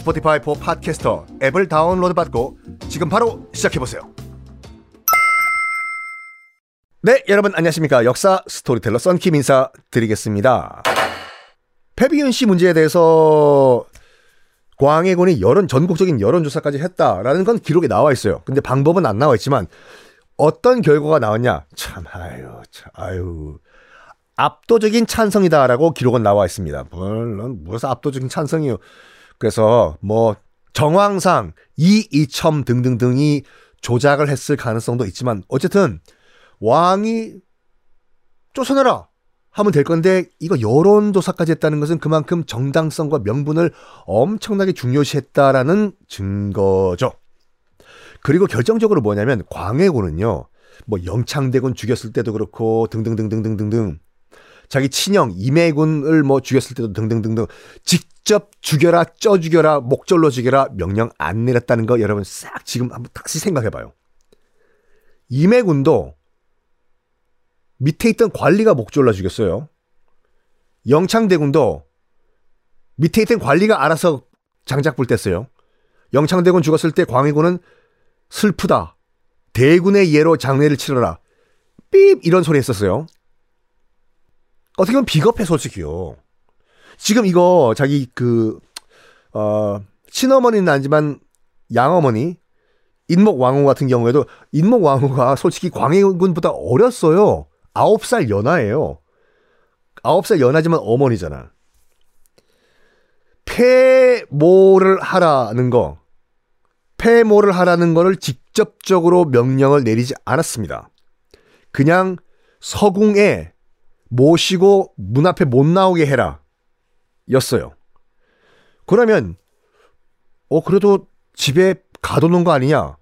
스포티파이 for Podcasters 앱을 다운로드 받고 지금 바로 시작해보세요. 네, 여러분 안녕하십니까. 역사 스토리텔러 썬킴 인사 드리겠습니다. 폐비 윤씨 문제에 대해서 광해군이 여론 전국적인 여론조사까지 했다라는 건 기록에 나와 있어요. 근데 방법은 안 나와 있지만 어떤 결과가 나왔냐? 참 아유, 참 아유. 압도적인 찬성이다라고 기록은 나와 있습니다. 물론 무슨 압도적인 찬성이요. 그래서 뭐 정황상 이 이첨 등등등이 조작을 했을 가능성도 있지만 어쨌든 왕이 쫓아내라 하면 될 건데 이거 여론조사까지 했다는 것은 그만큼 정당성과 명분을 엄청나게 중요시했다라는 증거죠. 그리고 결정적으로 뭐냐면 광해군은요. 뭐 영창대군 죽였을 때도 그렇고 등등등등등등등 자기 친형 임해군을 뭐 죽였을 때도 등등등등 직접 죽여라 쪄 죽여라 목절로 죽여라 명령 안 내렸다는 거 여러분 싹 지금 한번 다시 생각해 봐요. 임해군도 밑에 있던 관리가 목졸라 죽였어요. 영창대군도 밑에 있던 관리가 알아서 장작불 뗐어요. 영창대군 죽었을 때 광해군은 슬프다. 대군의 예로 장례를 치러라. 삐 이런 소리 했었어요. 어떻게 보면 비겁해 솔직히요. 지금 이거 자기 그 어, 친어머니는 아니지만 양어머니 인목 왕후 같은 경우에도 인목 왕후가 솔직히 광해군보다 어렸어요. 9살 연하예요. 9살 연하지만 어머니잖아. 폐모를 하라는 거, 폐모를 하라는 거를 직접적으로 명령을 내리지 않았습니다. 그냥 서궁에 모시고 문 앞에 못 나오게 해라. 였어요. 그러면, 어, 그래도 집에 가둬놓은 거 아니냐?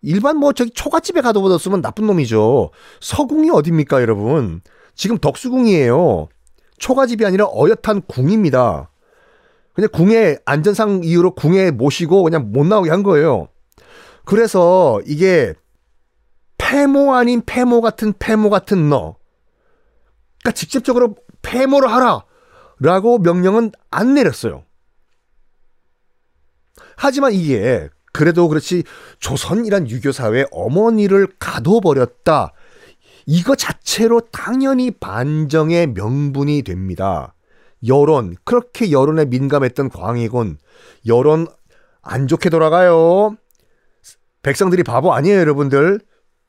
일반 뭐 저기 초가집에 가둬뒀으면 나쁜 놈이죠. 서궁이 어딥니까, 여러분? 지금 덕수궁이에요. 초가집이 아니라 어엿한 궁입니다. 그냥 궁에 안전상 이유로 궁에 모시고 그냥 못 나오게 한 거예요. 그래서 이게 폐모 아닌 폐모 같은 폐모 같은 너. 그러니까 직접적으로 폐모를 하라. 라고 명령은 안 내렸어요. 하지만 이게 그래도 그렇지 조선이란 유교 사회에 어머니를 가둬버렸다. 이거 자체로 당연히 반정의 명분이 됩니다. 여론 그렇게 여론에 민감했던 광해군 여론 안 좋게 돌아가요. 백성들이 바보 아니에요, 여러분들.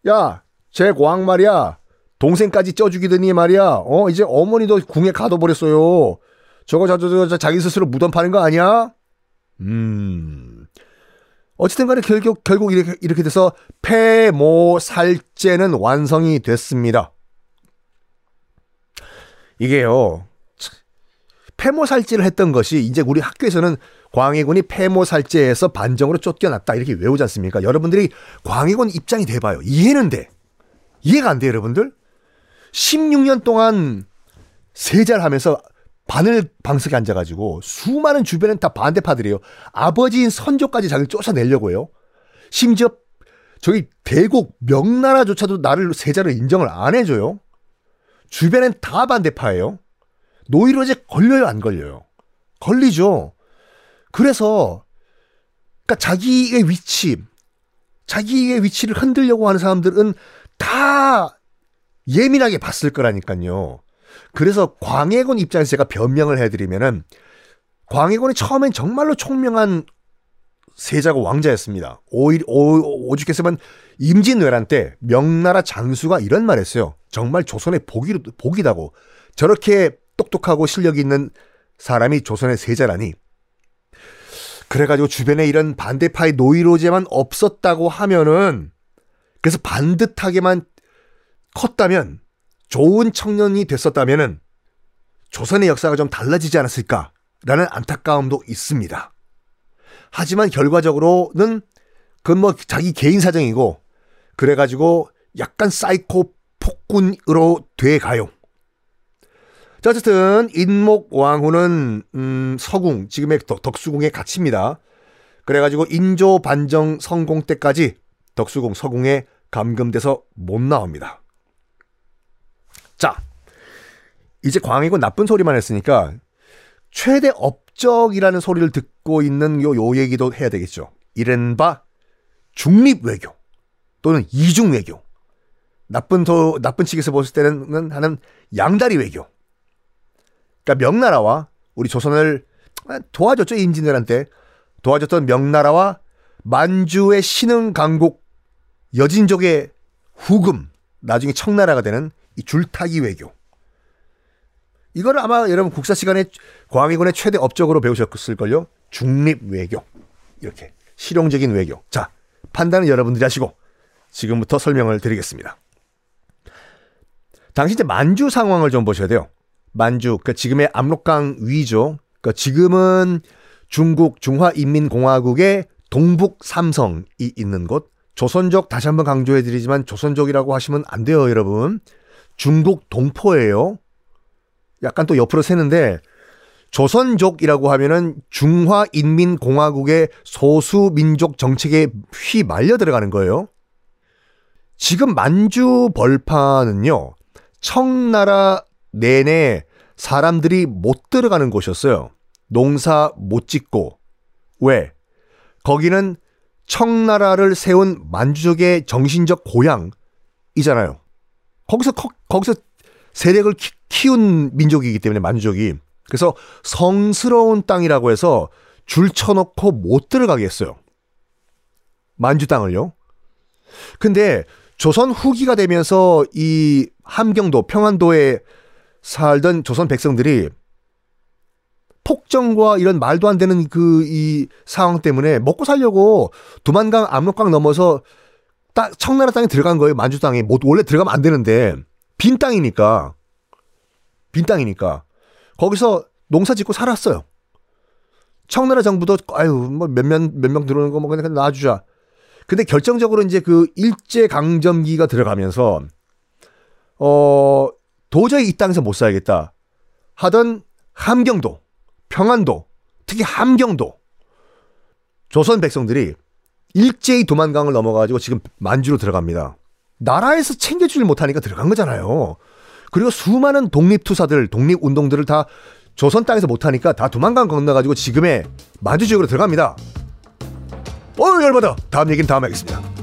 야, 제광 말이야. 동생까지 쪄 죽이더니 말이야. 어, 이제 어머니도 궁에 가둬버렸어요. 저거, 저, 저, 저, 저 자기 스스로 무덤 파는 거 아니야? 음. 어쨌든 간에 결국, 결국 이렇게, 이렇게 돼서 폐모살제는 완성이 됐습니다. 이게요, 폐모살제를 했던 것이 이제 우리 학교에서는 광해군이 폐모살제에서 반정으로 쫓겨났다 이렇게 외우지 않습니까? 여러분들이 광해군 입장이 돼봐요. 이해는 돼. 이해가 안 돼요, 여러분들? 16년 동안 세자를 하면서 바늘 방석에 앉아가지고 수많은 주변엔 다 반대파들이에요. 아버지인 선조까지 자기를 쫓아내려고 해요. 심지어 저희 대국 명나라조차도 나를 세자를 인정을 안 해줘요. 주변엔 다 반대파예요. 노이로제 걸려요, 안 걸려요? 걸리죠. 그래서 그러니까 자기의 위치, 자기의 위치를 흔들려고 하는 사람들은 다 예민하게 봤을 거라니까요. 그래서 광해군 입장에서 제가 변명을 해드리면은 광해군이 처음엔 정말로 총명한 세자고 왕자였습니다. 오일, 오, 오죽했으면 임진왜란 때 명나라 장수가 이런 말 했어요. 정말 조선의 복이, 복이다고. 저렇게 똑똑하고 실력이 있는 사람이 조선의 세자라니. 그래가지고 주변에 이런 반대파의 노이로제만 없었다고 하면은 그래서 반듯하게만 컸다면 좋은 청년이 됐었다면은 조선의 역사가 좀 달라지지 않았을까라는 안타까움도 있습니다. 하지만 결과적으로는 그건 뭐 자기 개인 사정이고 그래가지고 약간 사이코 폭군으로 돼 가요. 자, 어쨌든 인목 왕후는 음, 서궁 지금의 덕, 수궁에 갇힙니다. 그래가지고 인조 반정 성공 때까지 덕수궁 서궁에 감금돼서 못 나옵니다. 자, 이제 광해군 나쁜 소리만 했으니까 최대 업적이라는 소리를 듣고 있는 요, 요 얘기도 해야 되겠죠. 이른바 중립 외교 또는 이중 외교. 나쁜 도, 나쁜 측에서 봤을 때는 하는 양다리 외교. 그러니까 명나라와 우리 조선을 도와줬죠 임진왜란 때 도와줬던 명나라와 만주의 신흥 강국 여진족의 후금 나중에 청나라가 되는 이 줄타기 외교. 이거를 아마 여러분 국사 시간에 광해군의 최대 업적으로 배우셨을걸요. 중립 외교. 이렇게 실용적인 외교. 자, 판단은 여러분들이 하시고 지금부터 설명을 드리겠습니다. 당시 이제 만주 상황을 좀 보셔야 돼요. 만주, 그 지금의 압록강 위죠. 그 지금은 중국 중화인민공화국의 동북 삼성이 있는 곳. 조선족 다시 한번 강조해 드리지만 조선족이라고 하시면 안 돼요, 여러분. 중국 동포예요. 약간 또 옆으로 새는데 조선족이라고 하면은 중화인민공화국의 소수민족 정책에 휘말려 들어가는 거예요. 지금 만주 벌판은요, 청나라 내내 사람들이 못 들어가는 곳이었어요. 농사 못 짓고. 왜? 거기는 청나라를 세운 만주족의 정신적 고향이잖아요. 거기서 거기서 세력을 키, 운 민족이기 때문에 만주족이 그래서 성스러운 땅이라고 해서 줄 쳐놓고 못 들어가게 했어요. 만주 땅을요. 근데 조선 후기가 되면서 이 함경도 평안도에 살던 조선 백성들이 폭정과 이런 말도 안 되는 그 이 상황 때문에 먹고 살려고 두만강 압록강 넘어서 딱 청나라 땅에 들어간 거예요. 만주 땅에. 뭐 원래 들어가면 안 되는데 빈 땅이니까 빈 땅이니까 거기서 농사 짓고 살았어요. 청나라 정부도 아유 뭐 몇몇 몇명 들어오는 거 뭐 그냥 놔주자. 근데 결정적으로 이제 그 일제 강점기가 들어가면서 어 도저히 이 땅에서 못 살겠다 하던 함경도 평안도, 특히 함경도 조선 백성들이 일제히 도만강을 넘어가지고 지금 만주로 들어갑니다. 나라에서 챙겨주질 못하니까 들어간 거잖아요. 그리고 수많은 독립투사들, 독립운동들을 다 조선 땅에서 못하니까 다 도만강 건너가지고 지금의 만주 지역으로 들어갑니다. 어유 열받아. 다음 얘기는 다음에 하겠습니다.